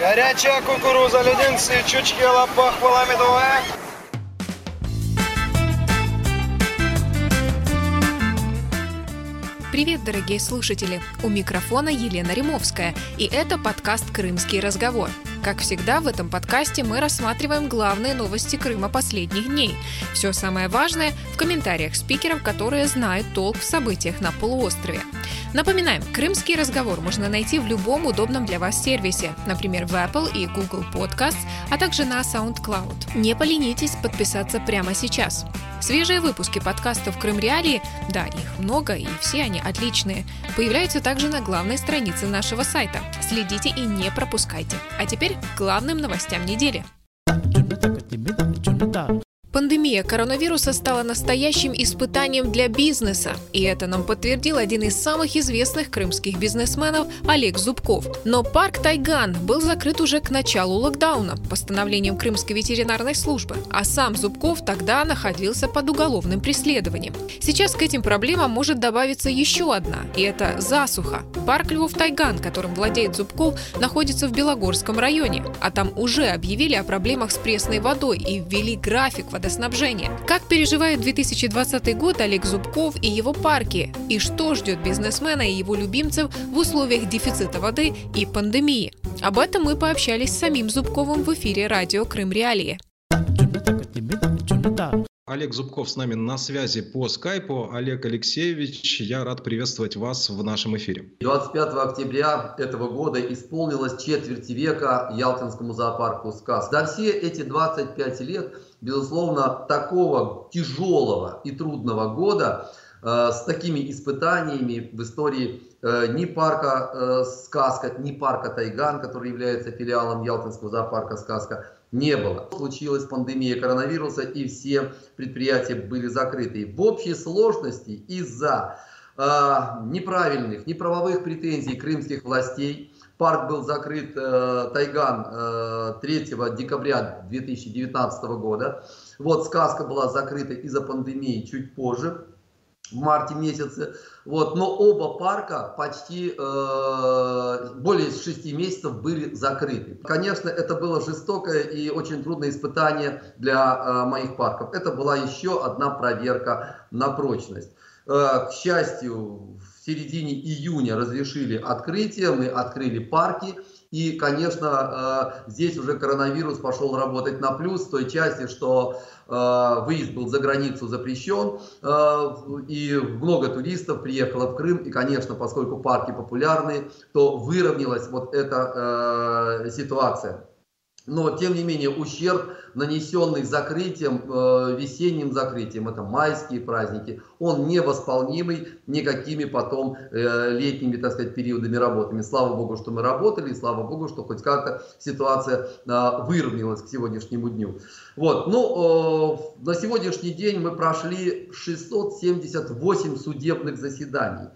Горячая кукуруза, леденцы, чучки, лопах, медовая. Привет, дорогие слушатели! У микрофона Елена Римовская, и это подкаст «Крымский разговор». Как всегда, в этом подкасте мы рассматриваем главные новости Крыма последних дней. Все самое важное в комментариях спикеров, которые знают толк в событиях на полуострове. Напоминаем, крымский разговор можно найти в любом удобном для вас сервисе, например, в Apple и Google Podcasts, а также на SoundCloud. Не поленитесь подписаться прямо сейчас. Свежие выпуски подкастов «Крым Реалии», да, их много и все они отличные, появляются также на главной странице нашего сайта. Следите и не пропускайте. А теперь к главным новостям недели. Пандемия коронавируса стала настоящим испытанием для бизнеса, и это нам подтвердил один из самых известных крымских бизнесменов Олег Зубков. Но парк Тайган был закрыт уже к началу локдауна постановлением Крымской ветеринарной службы, а сам Зубков тогда находился под уголовным преследованием. Сейчас к этим проблемам может добавиться еще одна, и это засуха. Парк Львов Тайган, которым владеет Зубков, находится в Белогорском районе, а там уже объявили о проблемах с пресной водой и ввели график водоснабжения. Как переживает 2020 год Олег Зубков и его парки? И что ждет бизнесмена и его любимцев в условиях дефицита воды и пандемии? Об этом мы пообщались с самим Зубковым в эфире радио Крым Реалии. Олег Зубков с нами на связи по скайпу. Олег Алексеевич, я рад приветствовать вас в нашем эфире. 25 октября этого года исполнилось четверть века Ялтинскому зоопарку «Сказ». За все эти 25 лет, безусловно, такого тяжелого и трудного года э, с такими испытаниями в истории э, ни парка э, «Сказка», ни парка «Тайган», который является филиалом Ялтинского зоопарка «Сказка», не было. Случилась пандемия коронавируса, и все предприятия были закрыты. В общей сложности из-за неправильных, неправовых претензий крымских властей парк был закрыт э, Тайган э, 3 декабря 2019 года. Вот сказка была закрыта из-за пандемии чуть позже в марте месяце. Вот, но оба парка почти э, более 6 месяцев были закрыты. Конечно, это было жестокое и очень трудное испытание для э, моих парков. Это была еще одна проверка на прочность. Э, к счастью, в середине июня разрешили открытие, мы открыли парки. И, конечно, э, здесь уже коронавирус пошел работать на плюс в той части, что э, выезд был за границу запрещен, э, и много туристов приехало в Крым, и, конечно, поскольку парки популярны, то выровнялась вот эта ситуация. Но, тем не менее, ущерб, нанесенный закрытием, э, весенним закрытием, это майские праздники, он невосполнимый никакими потом э, летними, так сказать, периодами работами. Слава Богу, что мы работали, и слава Богу, что хоть как-то ситуация э, выровнялась к сегодняшнему дню. Вот, ну, э, на сегодняшний день мы прошли 678 судебных заседаний.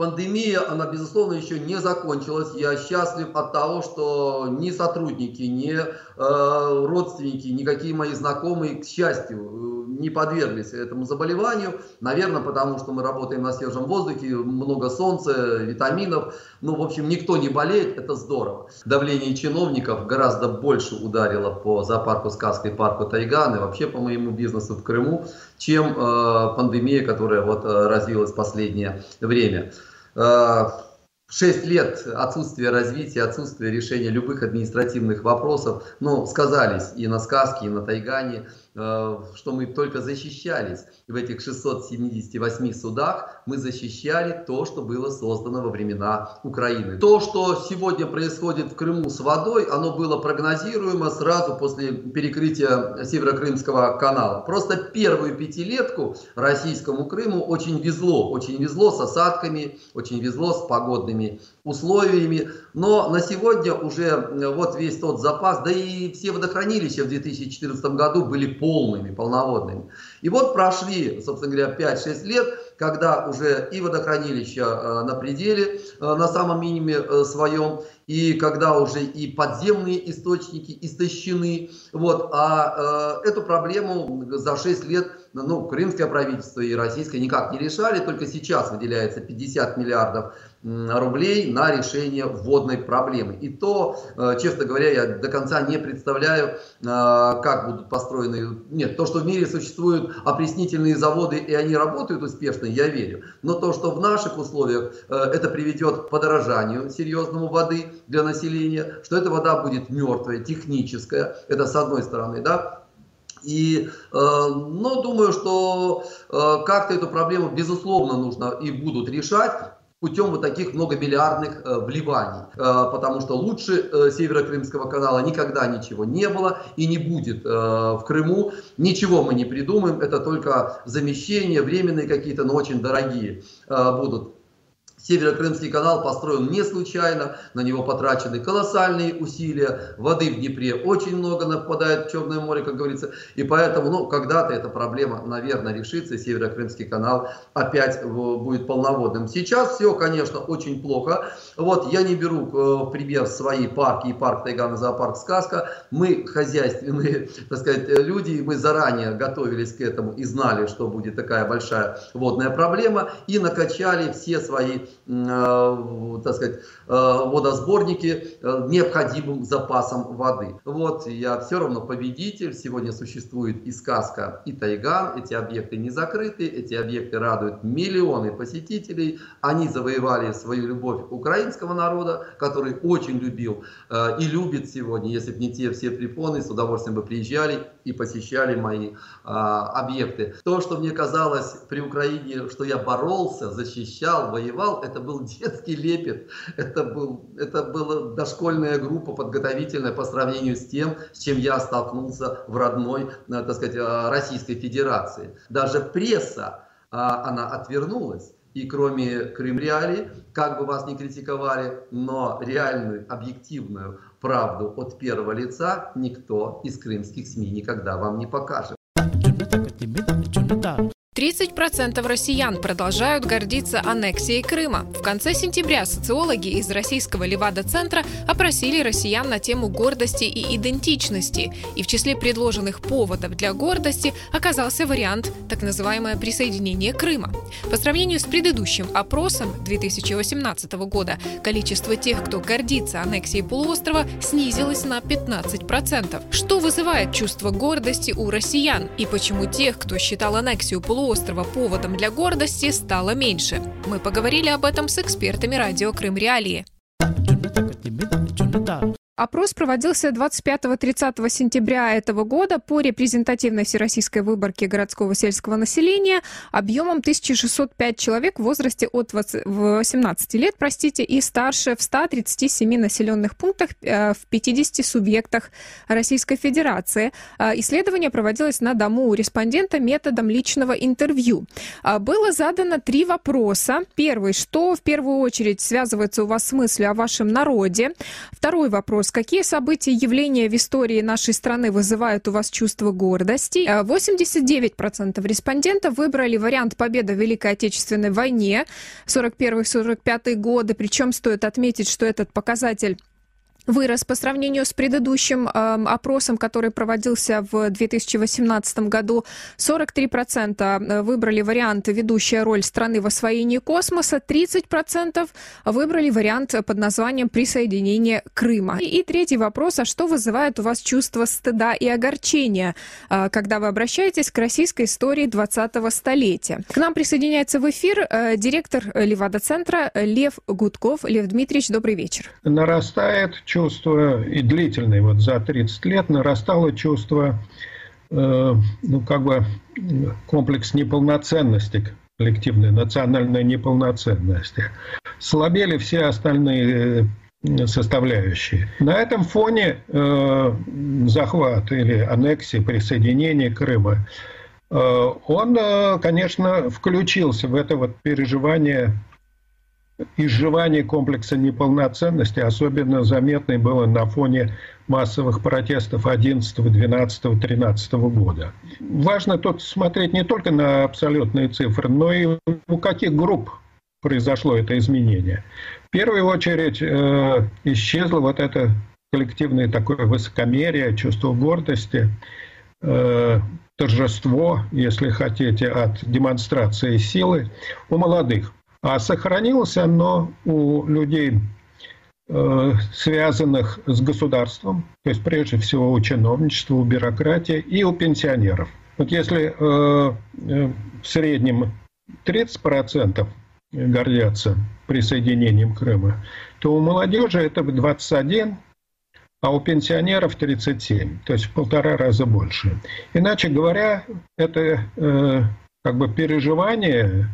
Пандемия, она, безусловно, еще не закончилась. Я счастлив от того, что ни сотрудники, ни э, родственники, никакие мои знакомые, к счастью, э, не подверглись этому заболеванию. Наверное, потому что мы работаем на свежем воздухе, много солнца, витаминов. Ну, в общем, никто не болеет, это здорово. Давление чиновников гораздо больше ударило по зоопарку сказка и парку Тайган и вообще по моему бизнесу в Крыму, чем э, пандемия, которая вот э, развилась в последнее время э, 6 лет отсутствия развития, отсутствия решения любых административных вопросов, ну, сказались и на сказке, и на Тайгане, Э, что мы только защищались. в этих 678 судах мы защищали то, что было создано во времена Украины. То, что сегодня происходит в Крыму с водой, оно было прогнозируемо сразу после перекрытия Северокрымского канала. Просто первую пятилетку российскому Крыму очень везло. Очень везло с осадками, очень везло с погодными условиями. Но на сегодня уже э, вот весь тот запас, да и все водохранилища в 2014 году были полными, полноводными. И вот прошли, собственно говоря, 5-6 лет, когда уже и водохранилища э, на пределе, э, на самом миниме э, своем, и когда уже и подземные источники истощены. Вот, а эту проблему за 6 лет ну, крымское правительство и российское никак не решали, только сейчас выделяется 50 миллиардов рублей на решение водной проблемы. И то, э, честно говоря, я до конца не представляю, э, как будут построены... Нет, то, что в мире существуют опреснительные заводы и они работают успешно, я верю. Но то, что в наших условиях э, это приведет к подорожанию серьезному воды для населения, что эта вода будет мертвая, техническая, это с одной стороны, да, и, э, но думаю, что э, как-то эту проблему, безусловно, нужно и будут решать путем вот таких многомиллиардных э, вливаний. Э, потому что лучше э, Северо-Крымского канала никогда ничего не было и не будет э, в Крыму. Ничего мы не придумаем, это только замещение, временные какие-то, но очень дорогие э, будут Северо-Крымский канал построен не случайно, на него потрачены колоссальные усилия, воды в Днепре очень много нападает в Черное море, как говорится, и поэтому, ну, когда-то эта проблема, наверное, решится, и Северо-Крымский канал опять будет полноводным. Сейчас все, конечно, очень плохо. Вот, я не беру э, пример свои парки и парк Тайгана, зоопарк Сказка. Мы хозяйственные, так сказать, люди, мы заранее готовились к этому и знали, что будет такая большая водная проблема, и накачали все свои Э, так сказать, э, водосборники э, необходимым запасом воды. Вот, я все равно победитель. Сегодня существует и сказка, и тайган. Эти объекты не закрыты, эти объекты радуют миллионы посетителей. Они завоевали свою любовь украинского народа, который очень любил и любит сегодня. Если бы не те все препоны, с удовольствием бы приезжали и посещали мои объекты. То, что мне казалось при Украине, что я боролся, защищал, воевал, это был детский лепет, это, был, это была дошкольная группа подготовительная по сравнению с тем, с чем я столкнулся в родной, э, так сказать, э, Российской Федерации. Даже пресса, а, она отвернулась. И кроме Крым-Реалии, как бы вас ни критиковали, но реальную, объективную правду от первого лица никто из крымских СМИ никогда вам не покажет. 30% россиян продолжают гордиться аннексией Крыма. В конце сентября социологи из российского Левада-центра опросили россиян на тему гордости и идентичности. И в числе предложенных поводов для гордости оказался вариант так называемое присоединение Крыма. По сравнению с предыдущим опросом 2018 года, количество тех, кто гордится аннексией полуострова, снизилось на 15%. Что вызывает чувство гордости у россиян? И почему тех, кто считал аннексию полуострова полуострова поводом для гордости стало меньше. Мы поговорили об этом с экспертами радио Крым Реалии. Опрос проводился 25-30 сентября этого года по репрезентативной всероссийской выборке городского сельского населения объемом 1605 человек в возрасте от 18 лет, простите, и старше в 137 населенных пунктах э, в 50 субъектах Российской Федерации. Э, исследование проводилось на дому у респондента методом личного интервью. Э, было задано три вопроса. Первый, что в первую очередь связывается у вас с мыслью о вашем народе? Второй вопрос, Какие события, явления в истории нашей страны вызывают у вас чувство гордости? 89% э, респондентов выбрали вариант победы в Великой Отечественной войне 41-45 годы. Причем стоит отметить, что этот показатель вырос по сравнению с предыдущим э, опросом, который проводился в 2018 году. 43% э, выбрали вариант «Ведущая роль страны в освоении космоса», 30% выбрали вариант под названием «Присоединение Крыма». И, и третий вопрос, а что вызывает у вас чувство стыда и огорчения, э, когда вы обращаетесь к российской истории 20-го столетия? К нам присоединяется в эфир э, директор Левада-центра Лев Гудков. Лев Дмитриевич, добрый вечер. Нарастает чувство, и длительное, вот за 30 лет нарастало чувство, э, ну, как бы комплекс неполноценности коллективной, национальной неполноценности. Слабели все остальные э, составляющие. На этом фоне э, захват или аннексия, присоединение Крыма, э, он, э, конечно, включился в это вот переживание изживание комплекса неполноценности особенно заметной было на фоне массовых протестов 11, 12, 13 года. Важно тут смотреть не только на абсолютные цифры, но и у каких групп произошло это изменение. В первую очередь э, исчезло вот это коллективное такое высокомерие, чувство гордости, э, торжество, если хотите, от демонстрации силы у молодых. А сохранилось оно у людей, э, связанных с государством, то есть прежде всего у чиновничества, у бюрократии и у пенсионеров. Вот если э, в среднем 30% гордятся присоединением Крыма, то у молодежи это 21, а у пенсионеров 37, то есть в полтора раза больше. Иначе говоря, это э, как бы переживание э,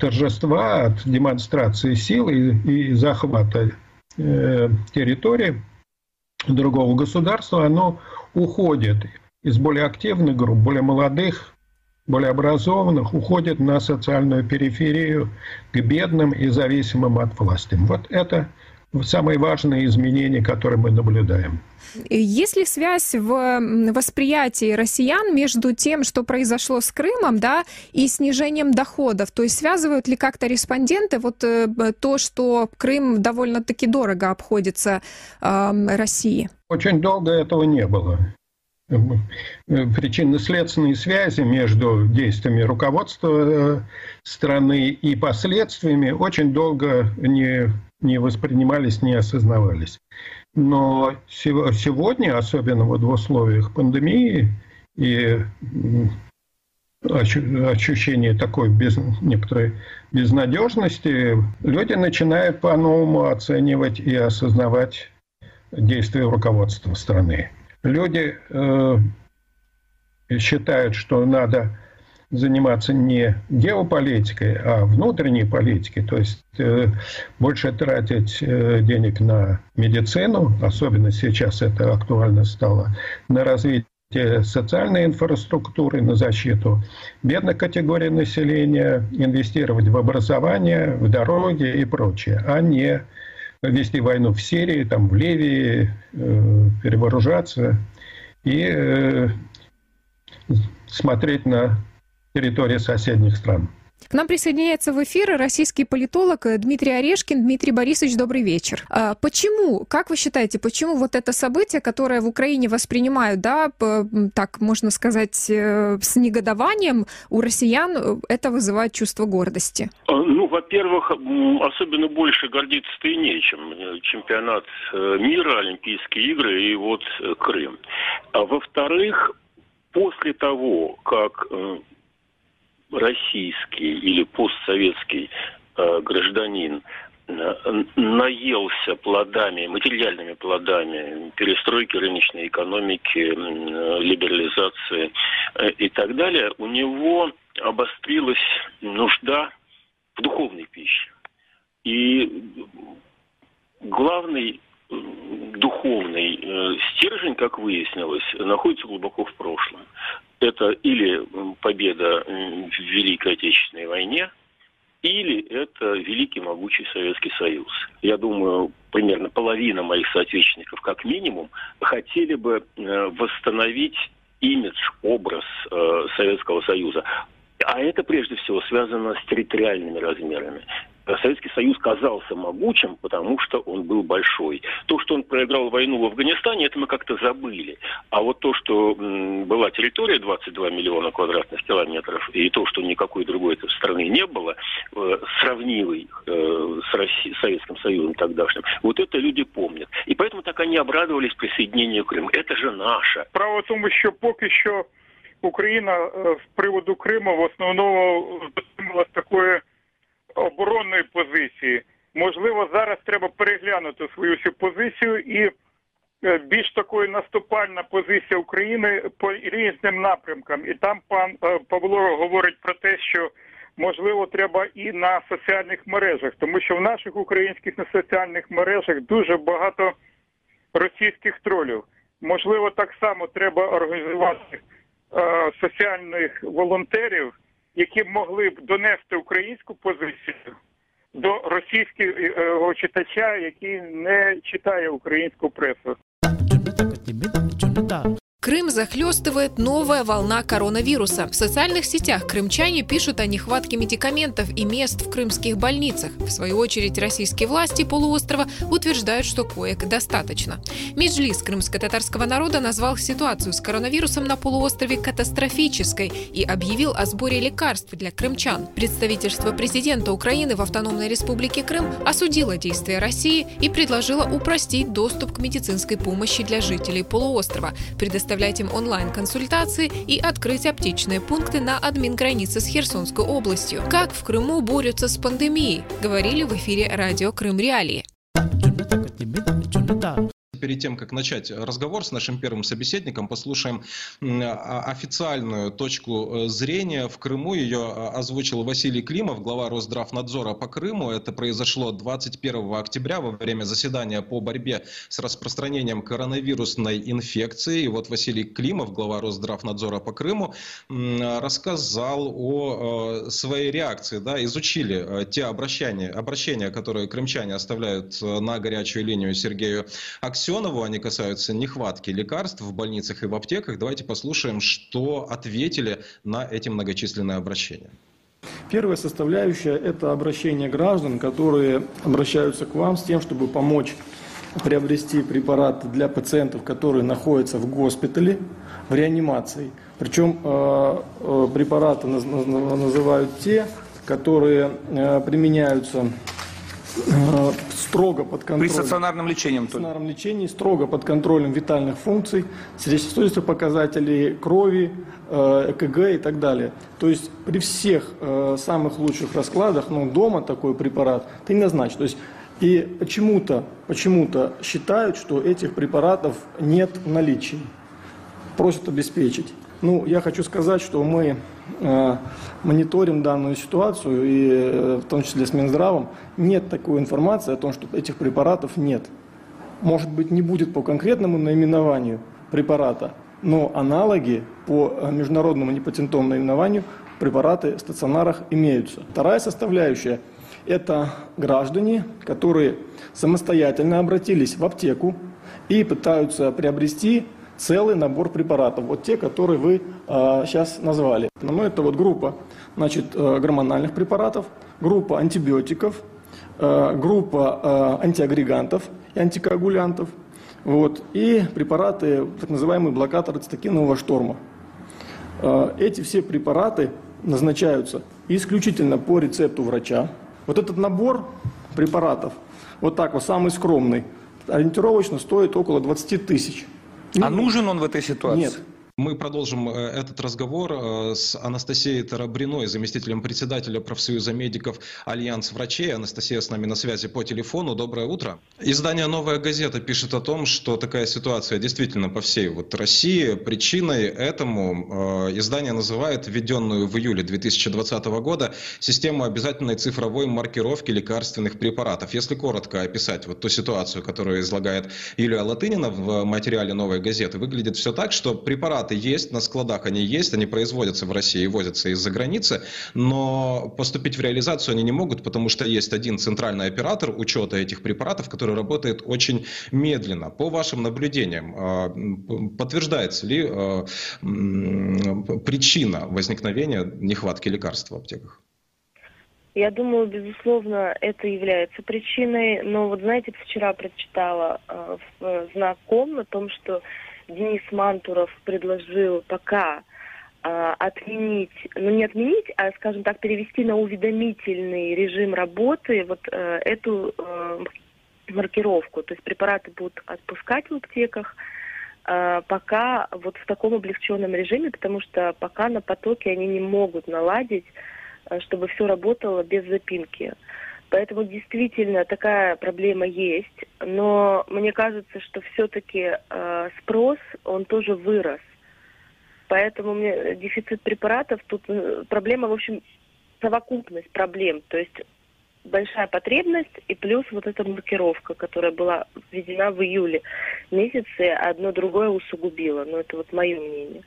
торжества от демонстрации силы и, и захвата э, территории другого государства, оно уходит из более активных групп, более молодых, более образованных, уходит на социальную периферию к бедным и зависимым от власти. Вот это самые важные изменения, которые мы наблюдаем. Есть ли связь в восприятии россиян между тем, что произошло с Крымом, да, и снижением доходов? То есть связывают ли как-то респонденты вот э, то, что Крым довольно-таки дорого обходится э, России? Очень долго этого не было. Э, причинно-следственные связи между действиями руководства страны и последствиями очень долго не не воспринимались, не осознавались. Но сегодня, особенно вот в условиях пандемии и ощущение такой без, некоторой безнадежности, люди начинают по-новому оценивать и осознавать действия руководства страны. Люди э, считают, что надо заниматься не геополитикой, а внутренней политикой, то есть э, больше тратить э, денег на медицину, особенно сейчас это актуально стало, на развитие социальной инфраструктуры, на защиту бедных категорий населения, инвестировать в образование, в дороги и прочее, а не вести войну в Сирии, там, в Ливии, э, перевооружаться и смотреть на территории соседних стран. К нам присоединяется в эфир российский политолог Дмитрий Орешкин. Дмитрий Борисович, добрый вечер. А почему, как вы считаете, почему вот это событие, которое в Украине воспринимают, да, так можно сказать, э, с негодованием, у россиян э, это вызывает чувство гордости? Ну, во-первых, особенно больше гордиться-то и нечем. Чемпионат э, мира, Олимпийские игры и вот Крым. А во-вторых, после того, как российский или постсоветский э, гражданин э, наелся плодами, материальными плодами перестройки рыночной экономики, либерализации э, и так далее, у него обострилась нужда в духовной пище. И главный духовный э, стержень, как выяснилось, находится глубоко в прошлом. Это или победа в Великой Отечественной войне, или это великий могучий Советский Союз. Я думаю, примерно половина моих соотечественников, как минимум, хотели бы э, восстановить имидж, образ э, Советского Союза. А это прежде всего связано с территориальными размерами. Советский Союз казался могучим, потому что он был большой. То, что он проиграл войну в Афганистане, это мы как-то забыли. А вот то, что была территория 22 миллиона квадратных километров, и то, что никакой другой страны не было, э, сравнивой э, с Россией, Советским Союзом тогдашним, вот это люди помнят. И поэтому так они обрадовались присоединению Крыма. Это же наше. Право в тому, що поки що Україна з приводу Криму в основному дотрималась такої оборонної позиції. Можливо, зараз треба переглянути свою позицію і е, більш такою наступальна позиція України по різним напрямкам. І там пан е, Павло говорить про те, що можливо треба і на соціальних мережах, тому що в наших українських на соціальних мережах дуже багато російських тролів. Можливо, так само треба організувати е, соціальних волонтерів які могли б донести українську позицію до російського читача, який не читає українську пресу. Крым захлестывает новая волна коронавируса. В социальных сетях крымчане пишут о нехватке медикаментов и мест в крымских больницах. В свою очередь, российские власти полуострова утверждают, что коек достаточно. Меджлис крымско-татарского народа назвал ситуацию с коронавирусом на полуострове катастрофической и объявил о сборе лекарств для крымчан. Представительство президента Украины в Автономной Республике Крым осудило действия России и предложило упростить доступ к медицинской помощи для жителей полуострова, предоставлять им онлайн-консультации и открыть аптечные пункты на админ-границе с Херсонской областью. Как в Крыму борются с пандемией, говорили в эфире радио Крым Реалии. Перед тем, как начать разговор с нашим первым собеседником, послушаем а, официальную точку э, зрения. В Крыму ее а, озвучил Василий Климов, глава Росздравнадзора по Крыму. Это произошло 21 октября во время заседания по борьбе с распространением коронавирусной инфекции. И вот Василий Климов, глава Росздравнадзора по Крыму, рассказал о э, своей реакции. Да, изучили э, те обращения, обращения, которые крымчане оставляют на горячую линию Сергею Аксенову Аксенову, они касаются нехватки лекарств в больницах и в аптеках. Давайте послушаем, что ответили на эти многочисленные обращения. Первая составляющая – это обращение граждан, которые обращаются к вам с тем, чтобы помочь приобрести препараты для пациентов, которые находятся в госпитале, в реанимации. Причем э, э, препараты называют те, которые э, применяются строго под контролем. При стационарном лечении? При стационарном лечении строго под контролем витальных функций, свидетельствующих показателей крови, э, ЭКГ и так далее. То есть при всех э, самых лучших раскладах, ну, дома такой препарат ты не назначишь. То есть и почему-то почему считают, что этих препаратов нет в наличии. Просят обеспечить. Ну, я хочу сказать, что мы э, мониторим данную ситуацию, и э, в том числе с Минздравом. Нет такой информации о том, что этих препаратов нет. Может быть, не будет по конкретному наименованию препарата, но аналоги по э, международному непатентовому наименованию препараты в стационарах имеются. Вторая составляющая – это граждане, которые самостоятельно обратились в аптеку и пытаются приобрести целый набор препаратов, вот те, которые вы э, сейчас назвали. Ну, это вот группа значит, э, гормональных препаратов, группа антибиотиков, э, группа э, антиагрегантов и антикоагулянтов, вот, и препараты, так называемые блокаторы цитокинового шторма. Э, эти все препараты назначаются исключительно по рецепту врача. Вот этот набор препаратов, вот так вот, самый скромный, ориентировочно стоит около 20 тысяч. А нужен он в этой ситуации? Нет. Мы продолжим э, этот разговор э, с Анастасией Тарабриной, заместителем председателя профсоюза медиков Альянс врачей. Анастасия с нами на связи по телефону. Доброе утро. Издание «Новая газета» пишет о том, что такая ситуация действительно по всей вот России. Причиной этому э, издание называет введенную в июле 2020 года систему обязательной цифровой маркировки лекарственных препаратов. Если коротко описать вот ту ситуацию, которую излагает Юлия Латынина в материале «Новой газеты», выглядит все так, что препарат препараты есть, на складах они есть, они производятся в России и возятся из-за границы, но поступить в реализацию они не могут, потому что есть один центральный оператор учета этих препаратов, который работает очень медленно. По вашим наблюдениям, а, подтверждается ли а, причина возникновения нехватки лекарств в аптеках? Я думаю, безусловно, это является причиной. Но вот знаете, вчера прочитала э, в знаком о том, что Денис Мантуров предложил пока э, отменить, ну не отменить, а, скажем так, перевести на уведомительный режим работы вот э, эту э, маркировку. То есть препараты будут отпускать в аптеках, э, пока вот в таком облегченном режиме, потому что пока на потоке они не могут наладить, э, чтобы все работало без запинки. Поэтому действительно такая проблема есть, но мне кажется, что все-таки э, спрос, он тоже вырос. Поэтому мне дефицит препаратов, тут э, проблема, в общем, совокупность проблем. То есть большая потребность и плюс вот эта маркировка, которая была введена в июле месяце, одно другое усугубило. Но это вот мое мнение.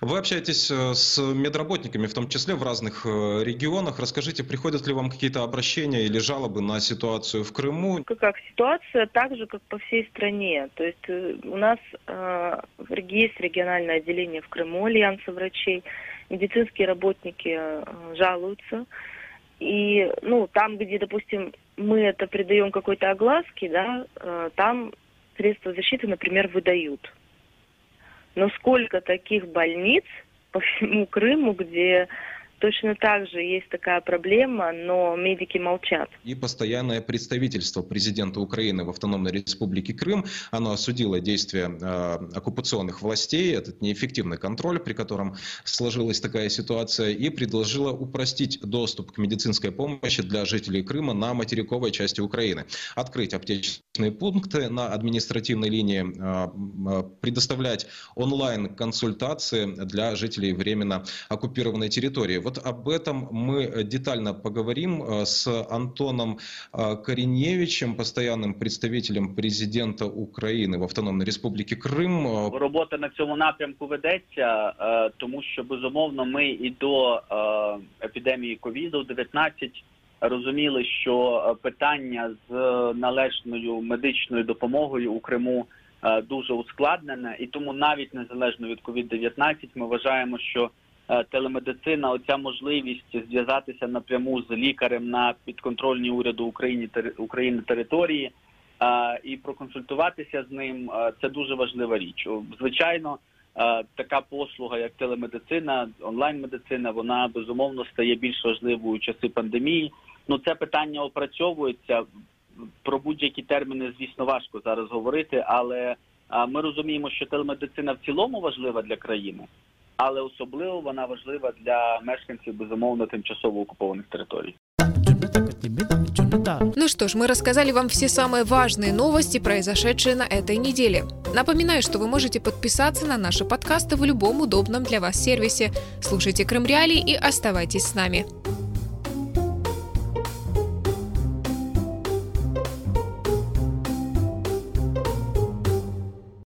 Вы общаетесь э, с медработниками, в том числе в разных э, регионах. Расскажите, приходят ли вам какие-то обращения или жалобы на ситуацию в Крыму? Как ситуация так же, как по всей стране. То есть э, у нас э, есть региональное отделение в Крыму Альянса врачей. Медицинские работники э, жалуются. И ну, там, где, допустим, мы это придаем какой-то огласке, да, э, там средства защиты, например, выдают. Но сколько таких больниц по всему Крыму, где Точно так же есть такая проблема, но медики молчат. И постоянное представительство президента Украины в Автономной Республике Крым, оно осудило действия э, оккупационных властей, этот неэффективный контроль, при котором сложилась такая ситуация, и предложило упростить доступ к медицинской помощи для жителей Крыма на материковой части Украины. Открыть аптечные пункты на административной линии, э, предоставлять онлайн-консультации для жителей временно оккупированной территории. Вот вот об этом мы э, детально поговорим э, с Антоном э, Кореневичем, постоянным представителем президента України в Автономній Республіці Крим. Робота на цьому напрямку ведеться, тому що безумовно ми і до епідемії ковіду 19 розуміли, що питання з належною медичною допомогою у Криму дуже ускладнене, і тому навіть незалежно від COVID-19 ми вважаємо, що Е, телемедицина, оця можливість зв'язатися напряму з лікарем на підконтрольній уряду України України території е, і проконсультуватися з ним е, це дуже важлива річ. Звичайно, така послуга, як телемедицина, онлайн-медицина, вона безумовно стає більш важливою у часи пандемії. Ну це питання опрацьовується про будь-які терміни, звісно, важко зараз говорити, але ми розуміємо, що телемедицина в цілому важлива для країни але особливо вона важлива для мешканців безумовно тимчасово окупованих територій. Ну что ж, мы рассказали вам все самые важные новости, произошедшие на этой неделе. Напоминаю, что вы можете подписаться на наши подкасты в любом удобном для вас сервисе. Слушайте Крым Реалии и оставайтесь с нами.